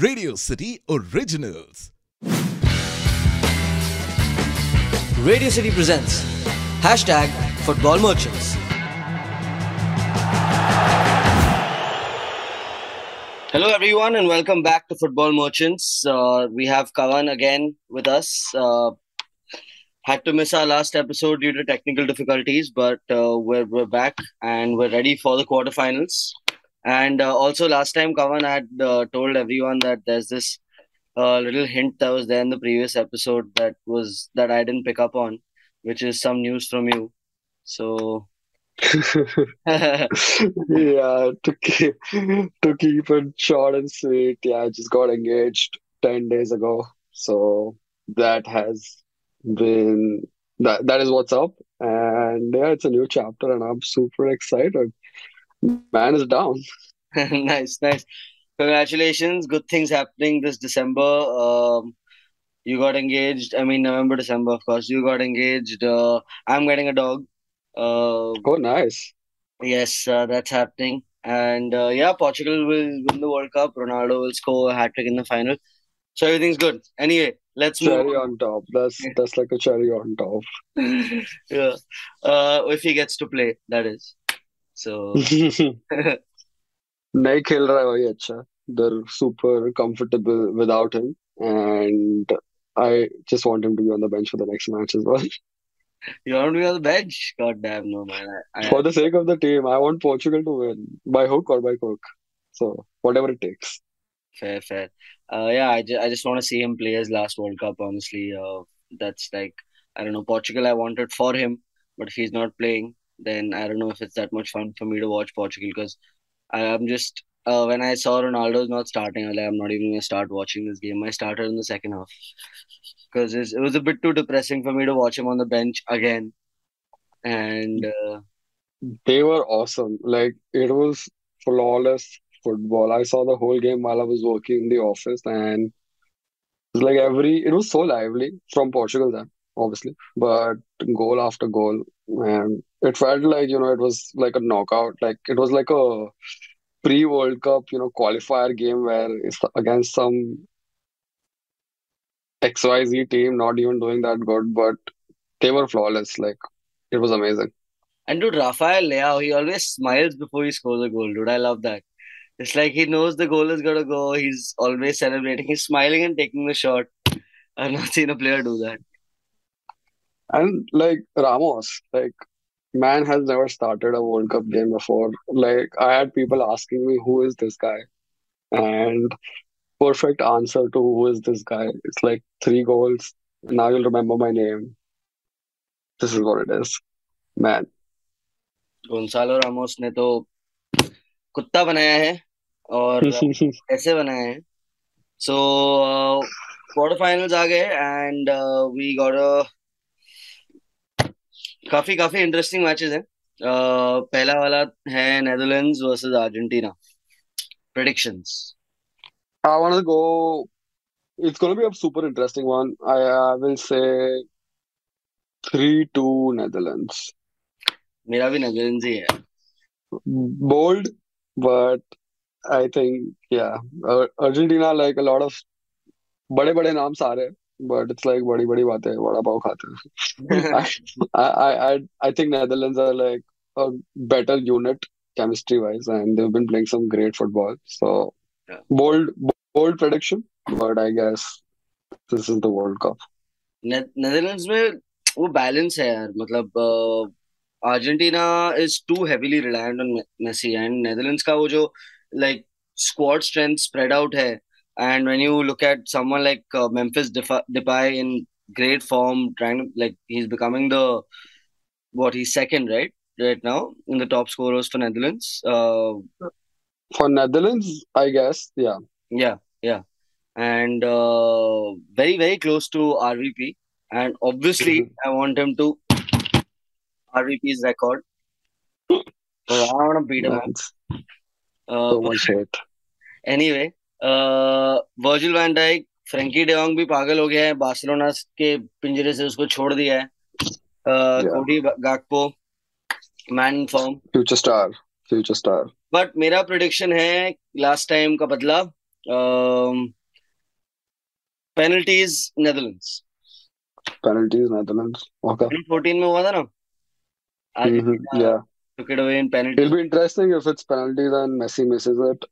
Radio City Originals. Radio City presents hashtag Football Merchants. Hello, everyone, and welcome back to Football Merchants. Uh, we have Kavan again with us. Uh, had to miss our last episode due to technical difficulties, but uh, we're, we're back and we're ready for the quarterfinals. And uh, also, last time Kavan had uh, told everyone that there's this uh, little hint that was there in the previous episode that was that I didn't pick up on, which is some news from you. So yeah, to keep to keep it short and sweet, yeah, I just got engaged 10 days ago. So that has been that that is what's up. And yeah, it's a new chapter and I'm super excited. Man is down. nice, nice. Congratulations. Good things happening this December. Um, you got engaged. I mean, November, December, of course. You got engaged. Uh, I'm getting a dog. Uh, Oh, nice. yes, uh, that's happening. And uh, yeah, Portugal will win the World Cup. Ronaldo will score a hat trick in the final. So everything's good. Anyway, let's move Cherry on. on top. That's that's like a cherry on top. yeah. Uh, if he gets to play, that is. So नहीं खेल रहा है वही अच्छा they're super comfortable without him and I just want him to be on the bench for the next match as well you want to be on the bench? God damn, no man. I, I, for the sake of the team I want Portugal to win by hook or by crook so whatever it takes Fair, fair. Uh, yeah, I, ju- I just want to see him play his last World Cup, honestly. Uh, that's like, I don't know, Portugal I wanted for him, but if he's not playing, then I don't know if it's that much fun for me to watch Portugal because I'm just, uh, when I saw Ronaldo's not starting, I I'm not even to start watching this game. I started in the second half because it was a bit too depressing for me to watch him on the bench again. And uh, they were awesome like it was flawless football I saw the whole game while I was working in the office and It's like every, it was so lively from Portugal then, obviously, but goal after goal, and it felt like, you know, it was like a knockout. Like it was like a pre-World Cup, you know, qualifier game where it's against some XYZ team, not even doing that good, but they were flawless. Like it was amazing. and dude, Rafael Leao, he always smiles before he scores a goal, dude. I love that. It's like he knows the goal is gonna go. He's always celebrating. He's smiling and taking the shot. I've not seen a player do that. And like Ramos, like man has never started a World Cup game before. Like I had people asking me, who is this guy? And perfect answer to who is this guy. It's like three goals. Now you'll remember my name. This is what it is. Man. Goncalo Ramos ने तो कुत्ता बनाया है और कैसे बनाया है so quarter finals आ गए एंड वी गॉट अ काफ़ी काफ़ी इंटरेस्टिंग मैचेस हैं। पहला वाला है Netherlands versus Argentina predictions I want to go it's gonna be a super interesting one I I will say 3-2 Netherlands मेरा भी नेदरलैंड्स ही है। बोल्ड बट आई थिंक या Argentina like a lot of बड़े-बड़े नाम सारे बट इट्स लाइक बड़ी बड़ी बातें वड़ा पाव खाते हैं। Better unit chemistry wise and they have been some great football so bold bold prediction but I guess this is the world cup Netherlands में वो बैलेंस है यार मतलब Argentina is too heavily reliant on Messi and Netherlands का वो जो like squad strength spread out है And when you look at someone like uh, Memphis Depay in great form, trying like he's becoming the what he's second right right now in the top scorers for Netherlands. Uh, for Netherlands, I guess, yeah, yeah, yeah, and uh, very very close to RVP. And obviously. Mm-hmm. I want him to RVP's record. But I want to beat him. Uh, so much hate. Anyway, Virgil van Dijk Frenkie de Jong भी पागल हो गया है। Barcelona के पिंजरे से उसको छोड़ दिया है। Cody Gakpo man form future star future star but मेरा प्रोडिक्शन है लास्ट टाइम का बदला penalties Netherlands penalties Netherlands okay 14 में हुआ था ना? आज या took it away in penalty will be interesting if it's penalties and Messi misses it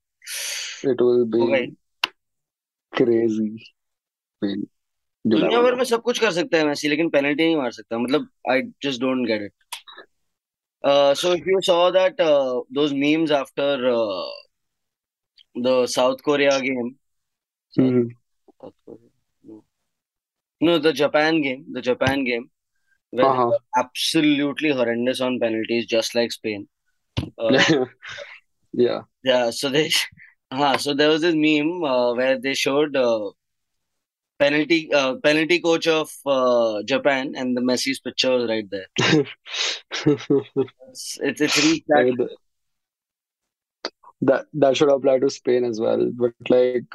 it will be okay. crazy will दुनिया भर में सब कुछ कर सकता है मैसी लेकिन पेनल्टी नहीं मार सकता मतलब I just don't get it so if you saw that those memes after the South Korea game South Korea no the Japan game the Japan game when uh-huh. they were absolutely horrendous on penalties, just like Spain. Uh, yeah. Yeah. So they uh, so there was this meme uh, where they showed uh, penalty uh, penalty coach of uh, Japan and the Messi's picture was right there It's it's, it's reached that Like, That that should apply to Spain as well. But like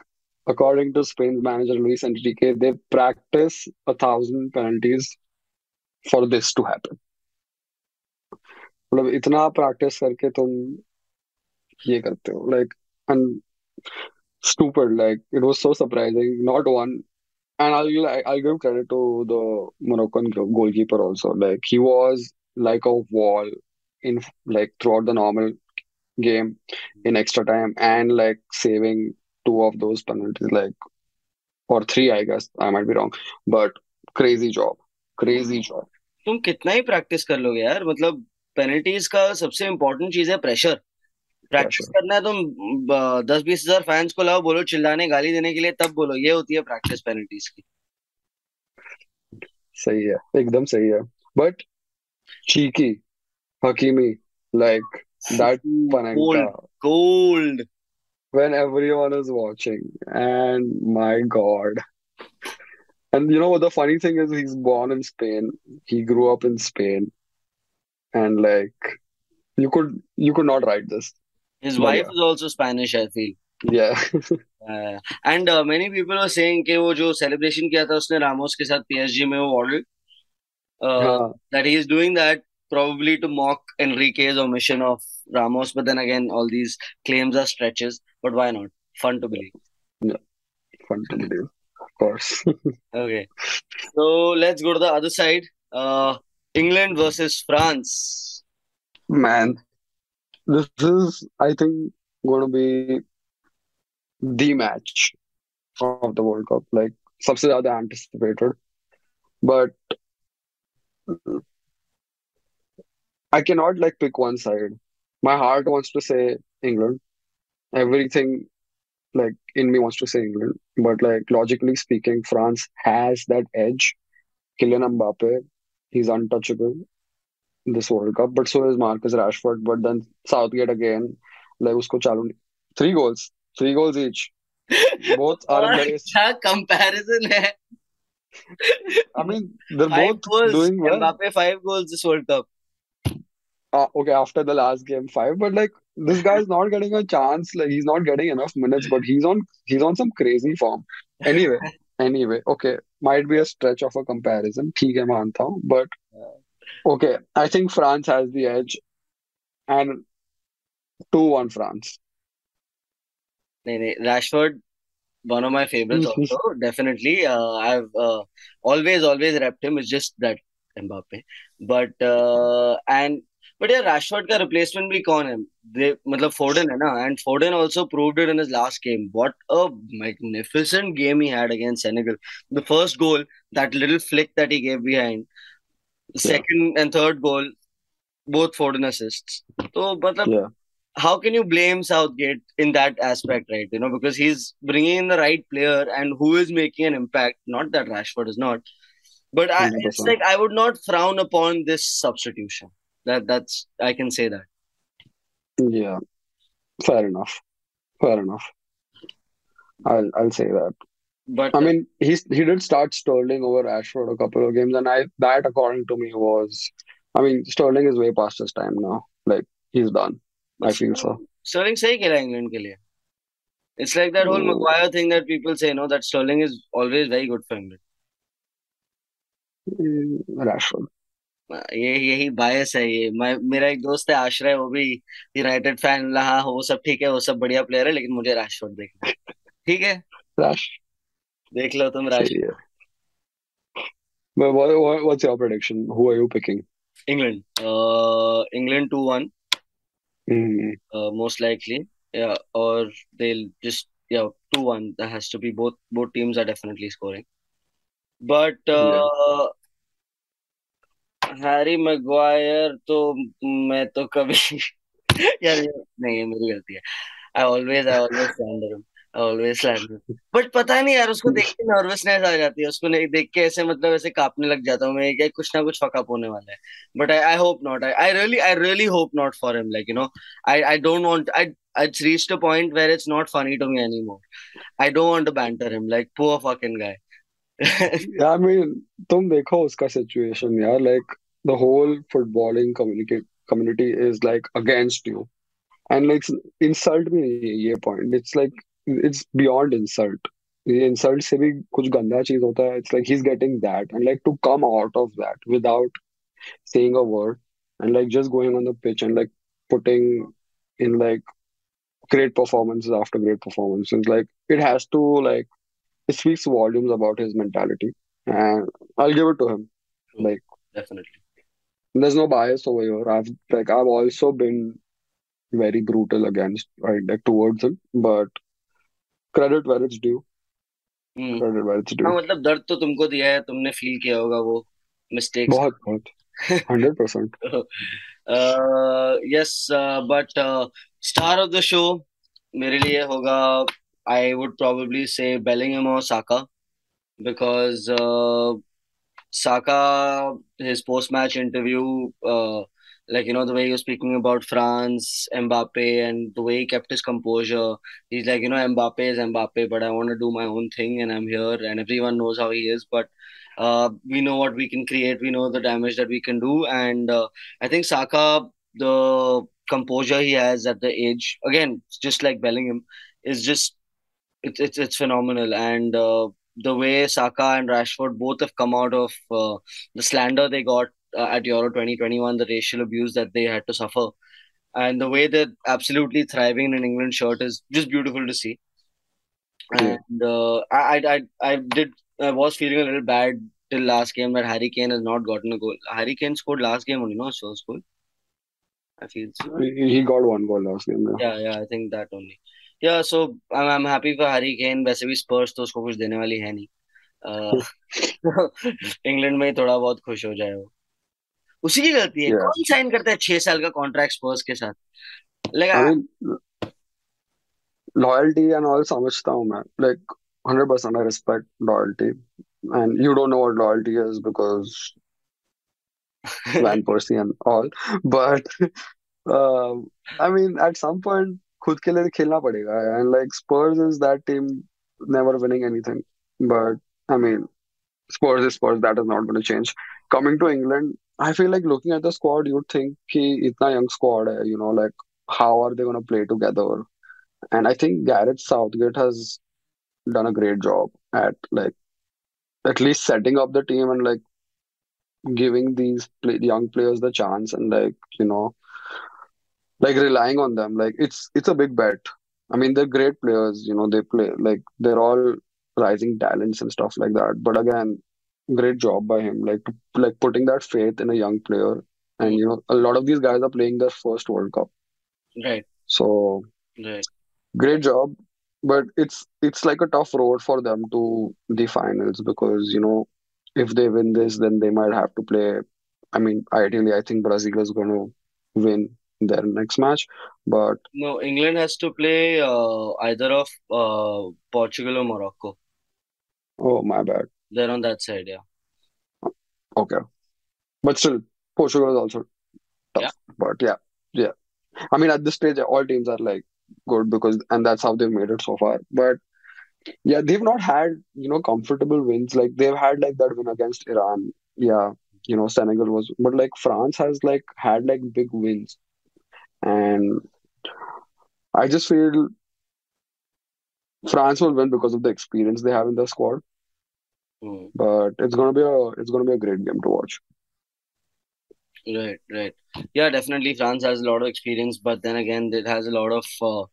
according to Spain's manager Luis Enrique, they practice a thousand penalties for this to happen. मतलब इतना practice करके तुम ये करते हो like and stupid like it was so surprising not one and I'll I'll give credit to the Moroccan go- goalkeeper also like he was like a wall in like throughout the normal game in extra time and like saving two of those penalties like or three I guess I might be wrong but crazy job crazy job तुम कितना ही practice कर लोगे यार मतलब penalties का सबसे important चीज है प्रेशर प्रैक्टिस करना है तो, तुम दस बीस हज़ार फैंस को लाओ बोलो चिल्लाने गाली देने के लिए तब बोलो ये होती है प्रैक्टिस पेनल्टीज की सही है एकदम सही है but cheeky Hakimi like that panenka goal when everyone is watching and my god And you know what the funny thing is, he's born in Spain. He grew up in Spain. And like you could you could not write this. His but wife yeah is also Spanish, I feel. yeah Uh, and uh, many people were saying कि वो जो celebration किया था उसने Ramos के साथ PSG में वो waddle, uh, हाँ that he is doing that probably to mock Enrique's omission of Ramos. But then again, all these claims are stretches. But why not? Fun to believe. yeah fun to believe of course Okay. So let's go to the other side. Uh, England versus France. man this is I think going to be the match of the World Cup like सबसे ज्यादा anticipated but I cannot like pick one side. My heart wants to say England. Everything like in me wants to say England. But like logically speaking, France has that edge. Kylian Mbappe, he's untouchable in This World Cup. But so is Marcus Rashford. But then Southgate again, like usko chalu three goals, three goals each. Both are और क्या comparison है? I mean, they're Five both goals. doing well. Mbappe five goals this World Cup. Uh, okay, after the last game five, but like this guy is not getting a chance. Like he's not getting enough minutes, but he's on he's on some crazy form. Anyway, anyway, okay, might be a stretch of a comparison. ठीक है मानता हूँ, but okay, I think France has the edge, and two one France. नहीं नहीं Rashford one of my favorites also definitely uh, I've uh, always always repped him it's just that Mbappe but uh, and but yeah Rashford का replacement भी कौन है they मतलब Foden है ना and Foden also proved it in his last game what a magnificent game he had against Senegal the first goal that little flick that he gave behind second and third goal, both Foden assists. So, but uh, yeah. how can you blame Southgate in that aspect, right? You know, because he's bringing in the right player and who is making an impact. Not that Rashford is not, but I, it's like I would not frown upon this substitution. That that's I can say that. Yeah, fair enough. Fair enough. I'll I'll say that. But I uh, mean, he he did start Sterling over Rashford a couple of games, and I that according to me was, I mean, Sterling is way past his time now. Like he's done. I feel so. Sterling सही खेला England. It's like that whole hmm. Maguire thing that people say, no, that Sterling is always very good for England. Hmm, Rashford. ये यही बायस है ये मैं मेरा एक दोस्त है आश्रय वो भी यूनाइटेड फैन रहा वो सब ठीक है वो सब बढ़िया प्लेयर है लेकिन मुझे राशफोर्ड देखना ठीक है राश देख लो तुम राशि है. What, what, what's your prediction? Who are you picking? England England two one Hmm. uh, most likely. Yeah, or they'll just yeah, two one. That has to be both both teams are definitely scoring. But uh, Harry Maguire तो मैं तो कभी यार ये नहीं ये मेरी गलती है I always I always him I always but पता नहीं यार उसको देख के नर्वसनेस आ जाती है उसको देख के ऐसे मतलब ऐसे कांपने लग जाता हूँ मैं क्या कुछ ना कुछ फकअप होने वाला है but I, I hope not. I, I really I really hope not for him. Like, you know, I, I don't want I it's reached a point where it's not funny to me anymore. I don't want to banter him. Like poor fucking guy. Yeah, I mean, तुम देखो उसका situation यार like the whole footballing communicate community is like against you and like insult भी नहीं है ये point it's like it's beyond insult. Insult se bhi kuch ganda cheez hota hai it's like he's getting that and like to come out of that without saying a word and like just going on the pitch and like putting in like great performances after great performances. Like it has to like it speaks volumes about his mentality and i'll give it to him. Like definitely. there's no bias over here. I've like i've also been very brutal against right like towards him but credit where it's due credit where it's due हाँ मतलब दर्द तो तुमको दिया है तुमने feel किया होगा वो मिस्टेक्स बहुत बहुत। Hundred percent yes but star of the show मेरे लिए होगा I would probably say Bellingham और Saka because Saka his post match interview like you know the way was speaking about France Mbappe and the way he kept his composure. He's like you know Mbappe is Mbappe but I want to do my own thing and I'm here and everyone knows how he is. But uh, we know what we can create. We know the damage that we can do. And uh, I think Saka the composure he has at the age again just like Bellingham is just it's it's it's phenomenal. And uh, the way Saka and Rashford both have come out of uh, the slander they got uh, at Euro 2021 the racial abuse that they had to suffer and the way they're absolutely thriving in an England shirt is just beautiful to see Yeah. and uh, I, I I I did I was feeling a little bad till last game that Harry Kane has not gotten a goal Harry Kane scored last game only no so goal I feel so. he he got one goal last game yeah. Yeah, yeah, I think that only. Yeah, so I'm I'm happy for Harry Kane. वैसे भी स्पर्स तो उसको कुछ देने वाली है नहीं England में ही थोड़ा बहुत खुश हो जाए वो उसी की गलती है। Yeah. कौन साइन करता है छह साल का कॉन्ट्रैक्ट स्पर्स के साथ? लगा। लॉयल्टी एंड ऑल समझता हूँ मैं। Like hundred percent I respect loyalty and you don't know what loyalty is because van Persie and all but I mean at some point खुद के लिए खेलना पड़ेगा and like Spurs is that team never winning anything but I mean Spurs is Spurs that is not gonna change coming to England I feel like looking at the squad, you'd think he a young squad, you know, like how are they gonna play together? And I think Gareth Southgate has done a great job at like at least setting up the team and like giving these play, young players the chance and like you know like relying on them. Like it's it's a big bet. I mean they're great players you know they play like they're all rising talents and stuff like that. But again great job by him like like putting that faith in a young player. And you know a lot of these guys are playing their first World Cup. Right. So right. great job but it's it's like a tough road for them to the finals because you know if they win this then they might have to play I mean ideally I think Brazil is going to win their next match but no England has to play uh, either of uh, Portugal or Morocco. Oh my bad they're on that side yeah. Okay. But still Portugal is also tough Yeah. but yeah yeah. I mean at this stage all teams are like good because and that's how they've made it so far. But yeah they've not had you know comfortable wins. Like they've had like that win against Iran. Yeah you know Senegal was but like France has like had like big wins. And I just feel France will win because of the experience they have in their squad Hmm. but it's gonna be a it's gonna be a great game to watch Right, right. Yeah, definitely France has a lot of experience, but then again, it has a lot of uh,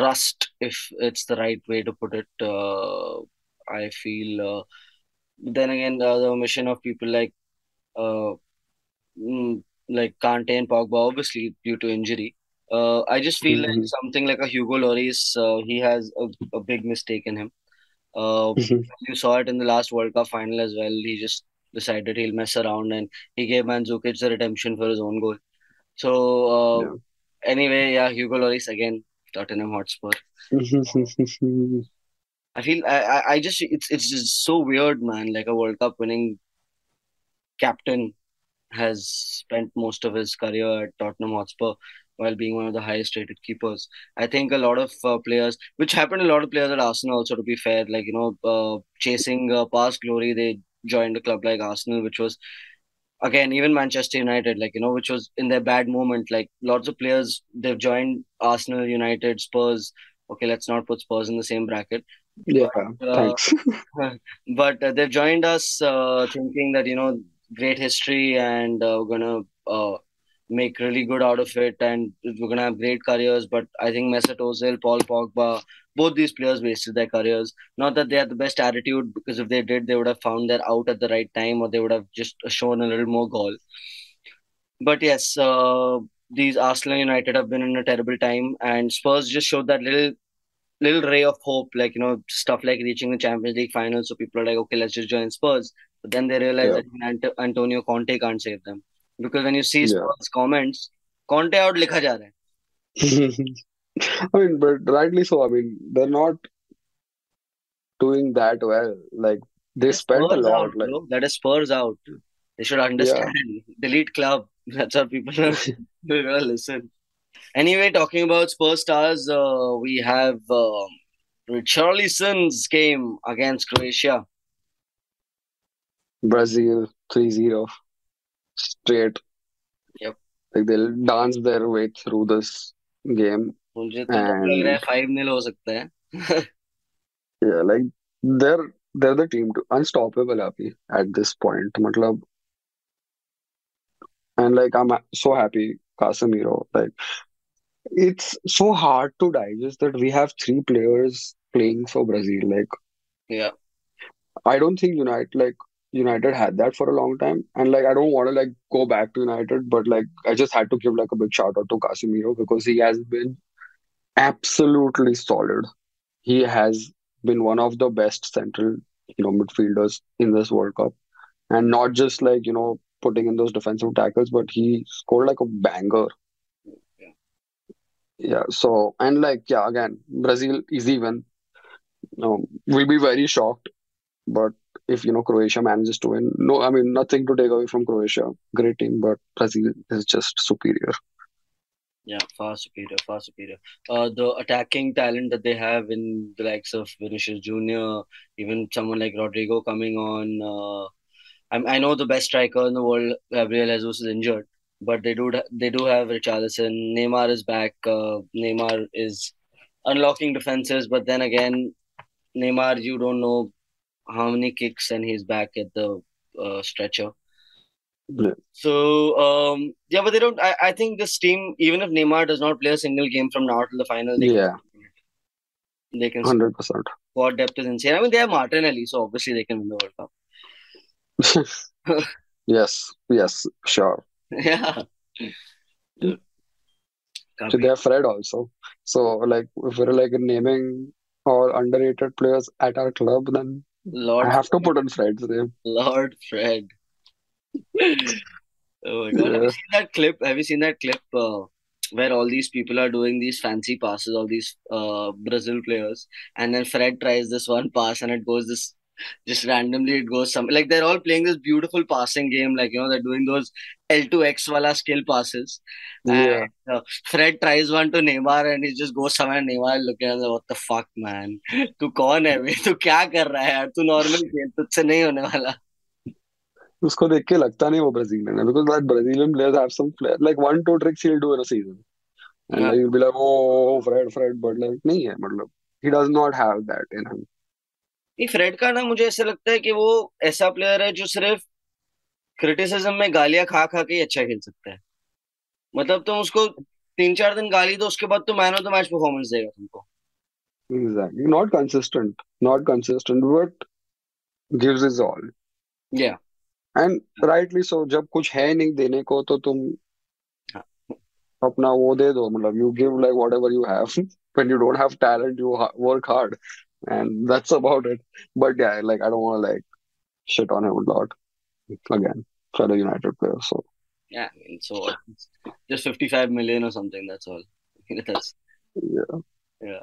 rust, if it's the right way to put it. Uh, I feel. Uh, then again, uh, the omission of people like uh, mm, like Kante and Pogba, obviously due to injury. Uh, I just feel like Mhm. something like a Hugo Lloris, uh, he has a, a big mistake in him. Uh, you saw it in the last World Cup final as well. He just decided he'll mess around and he gave Mandzukic the redemption for his own goal. So uh, Yeah. anyway, yeah, Hugo Lloris again, Tottenham Hotspur. I feel I, I I just it's it's just so weird, man. Like a World Cup winning captain has spent most of his career at Tottenham Hotspur while being one of the highest rated keepers. I think a lot of uh, players, which happened a lot of players at Arsenal also, to be fair, like, you know, uh, chasing uh, past glory, they joined a club like Arsenal, which was, again, even Manchester United, like, you know, which was in their bad moment. Like, lots of players, they've joined Arsenal, United, Spurs. Okay, let's not put Spurs in the same bracket. Yeah, Uh, thanks. but uh, they've joined us uh, thinking that you know great history and uh, we're gonna uh, make really good out of it and we're gonna have great careers but i think mesut ozil paul pogba both these players wasted their careers not that they had the best attitude because if they did they would have found their out at the right time or they would have just shown a little more goal but yes uh, these arsenal united have been in a terrible time and spurs just showed that little little ray of hope, like you know, stuff like reaching the Champions League final. So people are like, okay, let's just join Spurs. But then they realize Yeah, that Ant- Antonio Conte can't save them because when you see yeah. Comments, Conte out likha ja I mean, but rightly so. I mean, they're not doing that well. Like they spent a lot. Out, like... That is Spurs out. They should understand. Yeah. Delete club. That's what people are gonna listen. Anyway, talking about Spurs stars, uh, we have uh, Richarlison's game against Croatia. Brazil 3 0 straight. Yep. Like they'll dance their way through this game. मुझे तो डर लग रहा है And five नील हो सकता है yeah, like they're they're the team to unstoppable अभी at this point. मतलब and like I'm so happy Casemiro. Like it's so hard to digest that we have three players playing for Brazil. Like yeah. I don't think United like United had that for a long time. And like I don't want to like go back to United, but like I just had to give like a big shout out to Casemiro because he has been absolutely solid. He has been one of the best central, you know, midfielders in this World Cup. And not just like, you know, putting in those defensive tackles, but he scored like a banger. Yeah. Yeah, so and like yeah, again, Brazil is even. Um, we'll be very shocked, but if you know Croatia manages to win, no, I mean nothing to take away from Croatia. Great team, but Brazil is just superior. Yeah, far superior, far superior. Uh, the attacking talent that they have in the likes of Vinicius Junior, even someone like Rodrigo coming on. Uh, I I know the best striker in the world, Gabriel Jesus, is injured, but they do they do have Richarlison. Neymar is back. Uh, Neymar is unlocking defenses, but then again, Neymar, you don't know how many kicks and he's back at the uh, stretcher. Yeah, So um, yeah, but they don't. I, I think this team, even if Neymar does not play a single game from now till the final, they can yeah, they can hundred percent. squad depth is insane. I mean, they have Martinelli, so obviously they can win the World Cup. Yes, yes, sure. yeah, So they have Fred also. So like if we're like naming all underrated players at our club, then I Lord have to put on Fred's name. Lord Fred. Oh my God, have you seen that clip? Have you seen that clip uh, where all these people are doing these fancy passes, all these uh, Brazil players, and then Fred tries this one pass and it goes this just randomly it goes some like they're all playing this beautiful passing game, like you know they're doing those L2X wala skill passes, Yeah. and uh, Fred tries one to Neymar and he just goes somewhere. and Neymar is looking at him, what the fuck man, तू कौन है बे तू क्या कर रहा है यार तू नॉर्मल खेल तुझसे नहीं होने वाला उसको देख के लगता नहीं वो ब्राजीलियन है because that Brazilian players have some flair like one two tricks he'll do in a season and हाँ like you'll be like oh Fred Fred but like नहीं है मतलब he does not have that in him नहीं Fred का ना मुझे ऐसा लगता है कि वो ऐसा प्लेयर है जो सिर्फ़ क्रिटिसिज्म में गालियाँ खा खा के ही अच्छा खेल सकता है मतलब तुम तो उसको तीन चार दिन गाली दो उसके बाद तो man of the match performance देगा तुमको Exactly. Not consistent. Not consistent, but gives his all. या And rightly so. जब कुछ है नहीं देने को तो तुम हाँ अपना वो दे दो मतलब you give like whatever you have. When you don't have talent, you work hard, and that's about it. But yeah, like I don't want to like shit on him a lot. Again. Fellow United player, so. Yeah I mean so just 55 million or something that's all. That's yeah. yeah.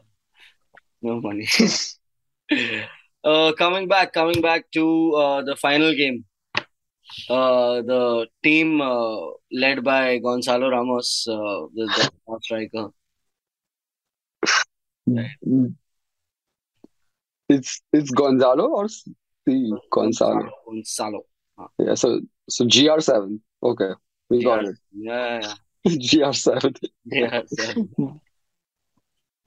No money. Uh coming back coming back to uh the final game. Uh the team uh, led by Gonzalo Ramos uh the, the striker. Right It's it's Gonzalo or C Gonzalo. Gonzalo Yeah, so so GR7. Okay, we got it. yeah GR7. yeah yeah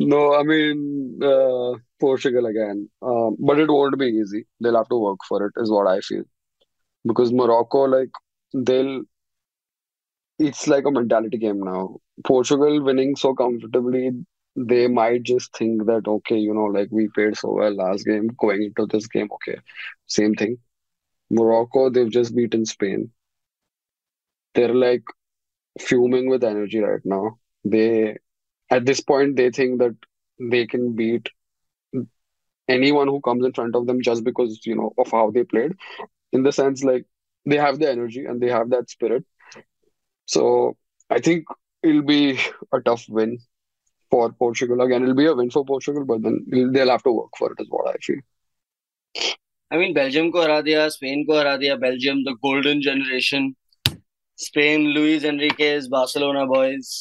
No, I mean uh, Portugal again. Um, but it won't be easy. They'll have to work for it, is what I feel. Because Morocco, like they'll, it's like a mentality game now. Portugal winning so comfortably, they might just think that okay, you know, like we played so well last game, going into this game, okay, same thing. Morocco, they've just beaten Spain. They're like fuming with energy right now. They, at this point, they think that they can beat anyone who comes in front of them just because, you know, of how they played. In the sense, like they have the energy and they have that spirit. So I think it'll be a tough win for Portugal. Again, it'll be a win for Portugal, but then they'll have to work for it, is what I feel. I mean Belgium को हरा दिया Spain को हरा दिया Belgium the golden generation Spain Louis एनरिकेज Barcelona boys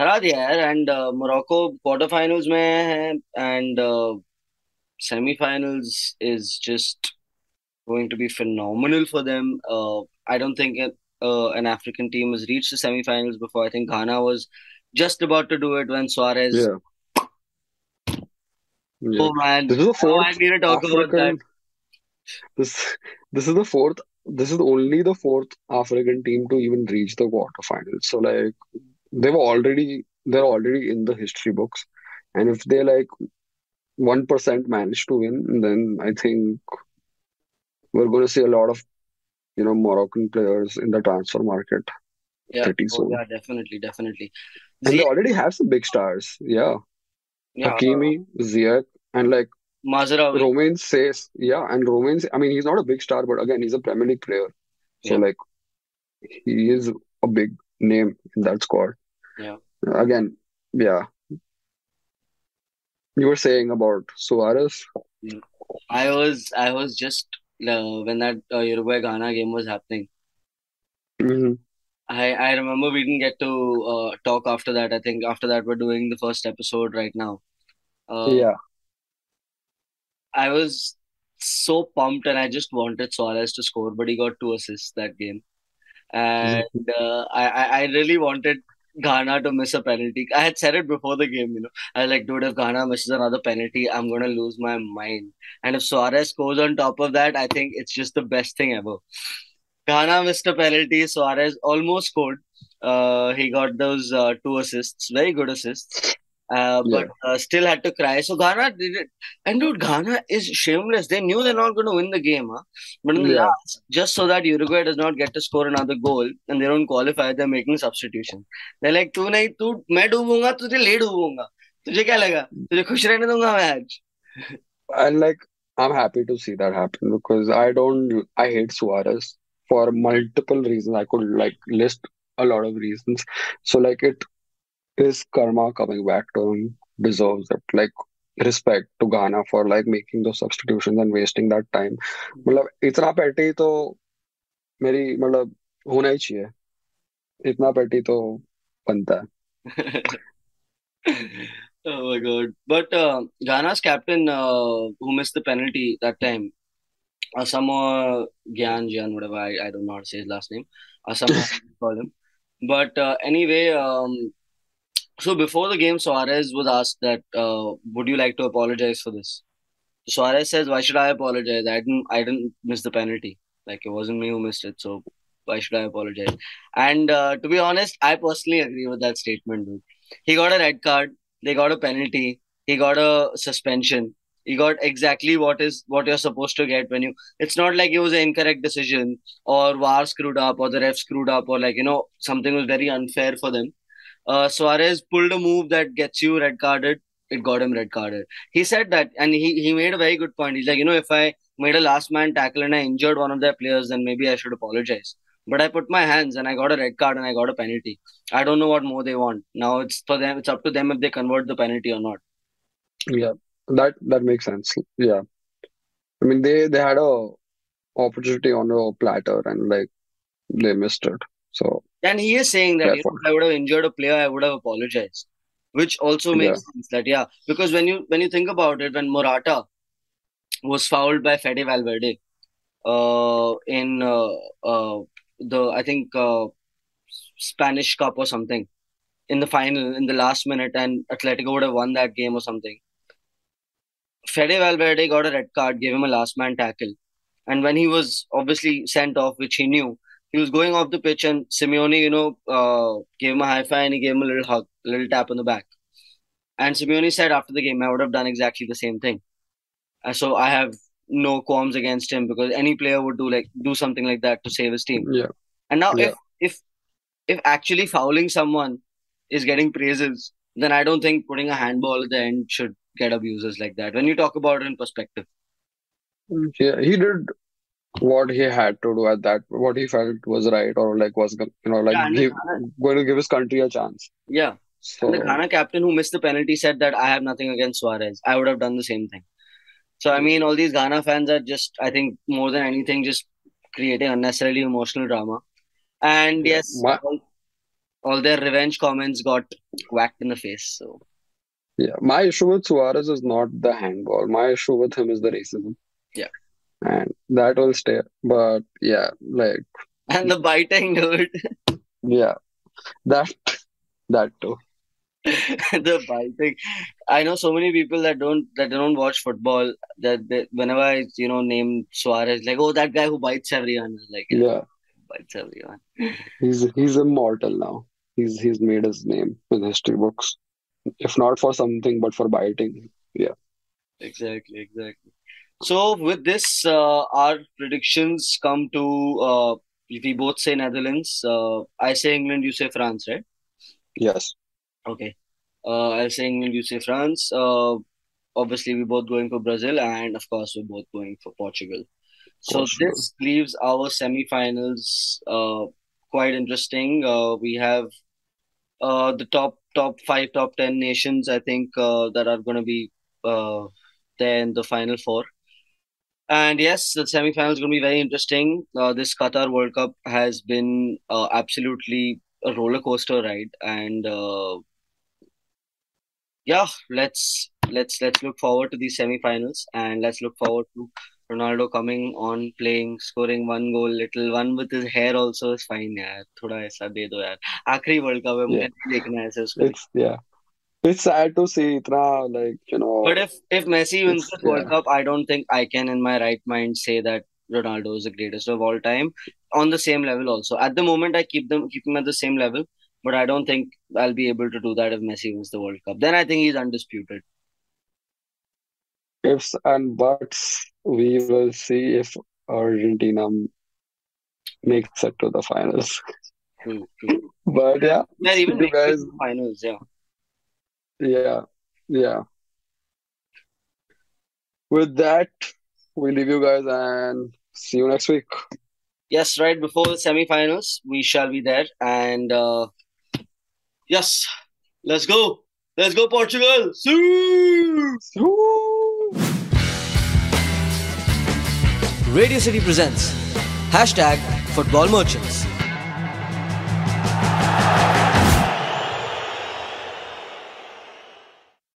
हरा दिया यार and Morocco quarter finals में है and semifinals is just going to be phenomenal for them. Uh, I don't think it, uh, an African team has reached the semifinals before. I think Ghana was just about to do it when Suarez. Yeah, yeah. Oh man, This is the oh, I fourth need to talk about that. This this is the fourth. This is only the fourth African team to even reach the quarterfinals. So like they were already they're already in the history books, and if they like one percent manage to win, then I think we're going to see a lot of you know Moroccan players in the transfer market Yeah. pretty Oh soon. yeah, definitely, definitely. And they already have some big stars. Yeah, yeah, uh, Hakimi, Ziyech, and like Mazraoui. Romain Saïss, yeah, and Romain, I mean, he's not a big star, but again, he's a Premier League player. So Yeah, like he is a big name in that squad. yeah. Again, yeah. You were saying about Suarez. I was, I was just uh, when that uh, Uruguay Ghana game was happening. hmm I, I remember we didn't get to uh, talk after that. I think after that we're doing the first episode right now. Uh, Yeah. I was so pumped and I just wanted Suarez to score, but he got two assists that game. And uh, I, I I really wanted Ghana to miss a penalty. I had said it before the game, you know. I was like, dude, if Ghana misses another penalty, I'm gonna lose my mind. And if Suarez scores on top of that, I think it's just the best thing ever. Ghana missed a penalty. Suarez almost scored. Uh, he got those uh, two assists, very good assists. Uh, Yeah. but uh, still had to cry. So Ghana did it. And dude, Ghana is shameless. They knew they're not going to win the game, huh? But in the Yeah. last, just so that Uruguay does not get to score another goal and they don't qualify, they're making substitution. They're like, तू नहीं तू मैं डूबूंगा तुझे ले डूबूंगा तुझे क्या लगा तुझे खुश रहने दूंगा मैं आज And like, I'm happy to see that happen because I don't, I hate Suarez for multiple reasons. I could like list a lot of reasons. So like, it is karma coming back to him, deserves it. Like, respect to Ghana for like making those substitutions and wasting that time. मतलब इतना petty तो मेरी मतलब होना ही चाहिए इतना petty तो बनता है Oh my God. But uh, Ghana's captain, uh, who missed the penalty that time, Asamoah Gyan Gyan, whatever, I, I don't know how to say his last name. Asamoah, call him. But uh, anyway, um, so before the game, Suarez was asked that, uh, would you like to apologize for this? Suarez says, why should I apologize? I didn't, I didn't miss the penalty. Like it wasn't me who missed it, so why should I apologize? And uh, to be honest, I personally agree with that statement, dude. He got a red card, they got a penalty, he got a suspension. He got exactly what is what you're supposed to get when you. It's not like it was an incorrect decision or VAR screwed up or the ref screwed up or like you know something was very unfair for them. Uh, Suarez pulled a move that gets you red carded. It got him red carded. He said that, and he he made a very good point. He's like, you know, if I made a last man tackle and I injured one of their players, then maybe I should apologize. But I put my hands and I got a red card and I got a penalty. I don't know what more they want. Now it's for them. It's up to them if they convert the penalty or not. Yeah, that that makes sense. Yeah, I mean they they had a opportunity on a platter and like they missed it. So And he is saying that you know, if I would have injured a player, I would have apologized, which also makes sense. That yeah, because when you when you think about it, when Morata was fouled by Fede Valverde, uh, in uh, uh, the I think uh, Spanish Cup or something in the final in the last minute, and Atletico would have won that game or something. Fede Valverde got a red card, gave him a last man tackle, and when he was obviously sent off, which he knew, he was going off the pitch, and Simeone, you know, uh, gave him a high five and he gave him a little hug, a little tap on the back. And Simeone said after the game, I would have done exactly the same thing. And so I have no qualms against him because any player would do like do something like that to save his team. yeah, And now Yeah. if if if actually fouling someone is getting praises, then I don't think putting a handball at the end should get abuses like that. When you talk about it in perspective. yeah, he did what he had to do at that, what he felt was right or like was you know like Yeah, give, going to give his country a chance. yeah. So And the Ghana captain who missed the penalty said that I have nothing against Suarez. I would have done the same thing. So I mean, all these Ghana fans are just, I think, more than anything, just creating unnecessarily emotional drama. And Yeah. yes, My- all, all their revenge comments got whacked in the face. So yeah, my issue with Suarez is not the handball. My issue with him is the racism. Yeah. And that will stay. But yeah, like and the biting, dude, yeah, that that too. the biting. I know so many people that don't that don't watch football. That they, whenever I you know name Suarez, like oh that guy who bites everyone, like yeah, Yeah, bites everyone. he's he's immortal now. He's he's made his name in history books. If not for something, but for biting. Yeah. Exactly, exactly. So with this, uh, our predictions come to uh, we both say Netherlands. Uh, I say England, you say France, right? Yes. Okay. Uh, I'll say England, you say France. Uh, obviously, we're both going for Brazil, and of course, we're both going for Portugal. So Portugal. this leaves our semi-finals uh, quite interesting. Uh, we have uh, the top top five, top ten nations, I think, uh, that are going to be uh, there in the final four. And yes, the semi-final is going to be very interesting. Uh, this Qatar World Cup has been uh, absolutely a roller coaster ride, and uh, yeah, let's let's let's look forward to these semi-finals, and let's look forward to Ronaldo coming on, playing, scoring one goal, little one with his hair also is fine यार थोड़ा ऐसा दे दो यार आखिरी world cup है मुझे Yeah. नहीं देखना है ऐसे उसको It's yeah. It's sad to see itna like you know But if if Messi wins the World Cup, I don't think I can, in my right mind, say that Ronaldo is the greatest of all time on the same level. Also, at the moment, I keep them keep him at the same level, but I don't think I'll be able to do that if Messi wins the World Cup. Then I think he's undisputed. ifs and buts, we will see if Argentina makes it to the finals. True, true. But yeah, Yeah, even you next week guys, the finals. Yeah. Yeah, yeah. With that, we leave you guys and see you next week. Yes, right before the semi-finals, we shall be there, and uh, yes, let's go, let's go, Portugal. See. Woo! Radio City presents hashtag Football Merchants.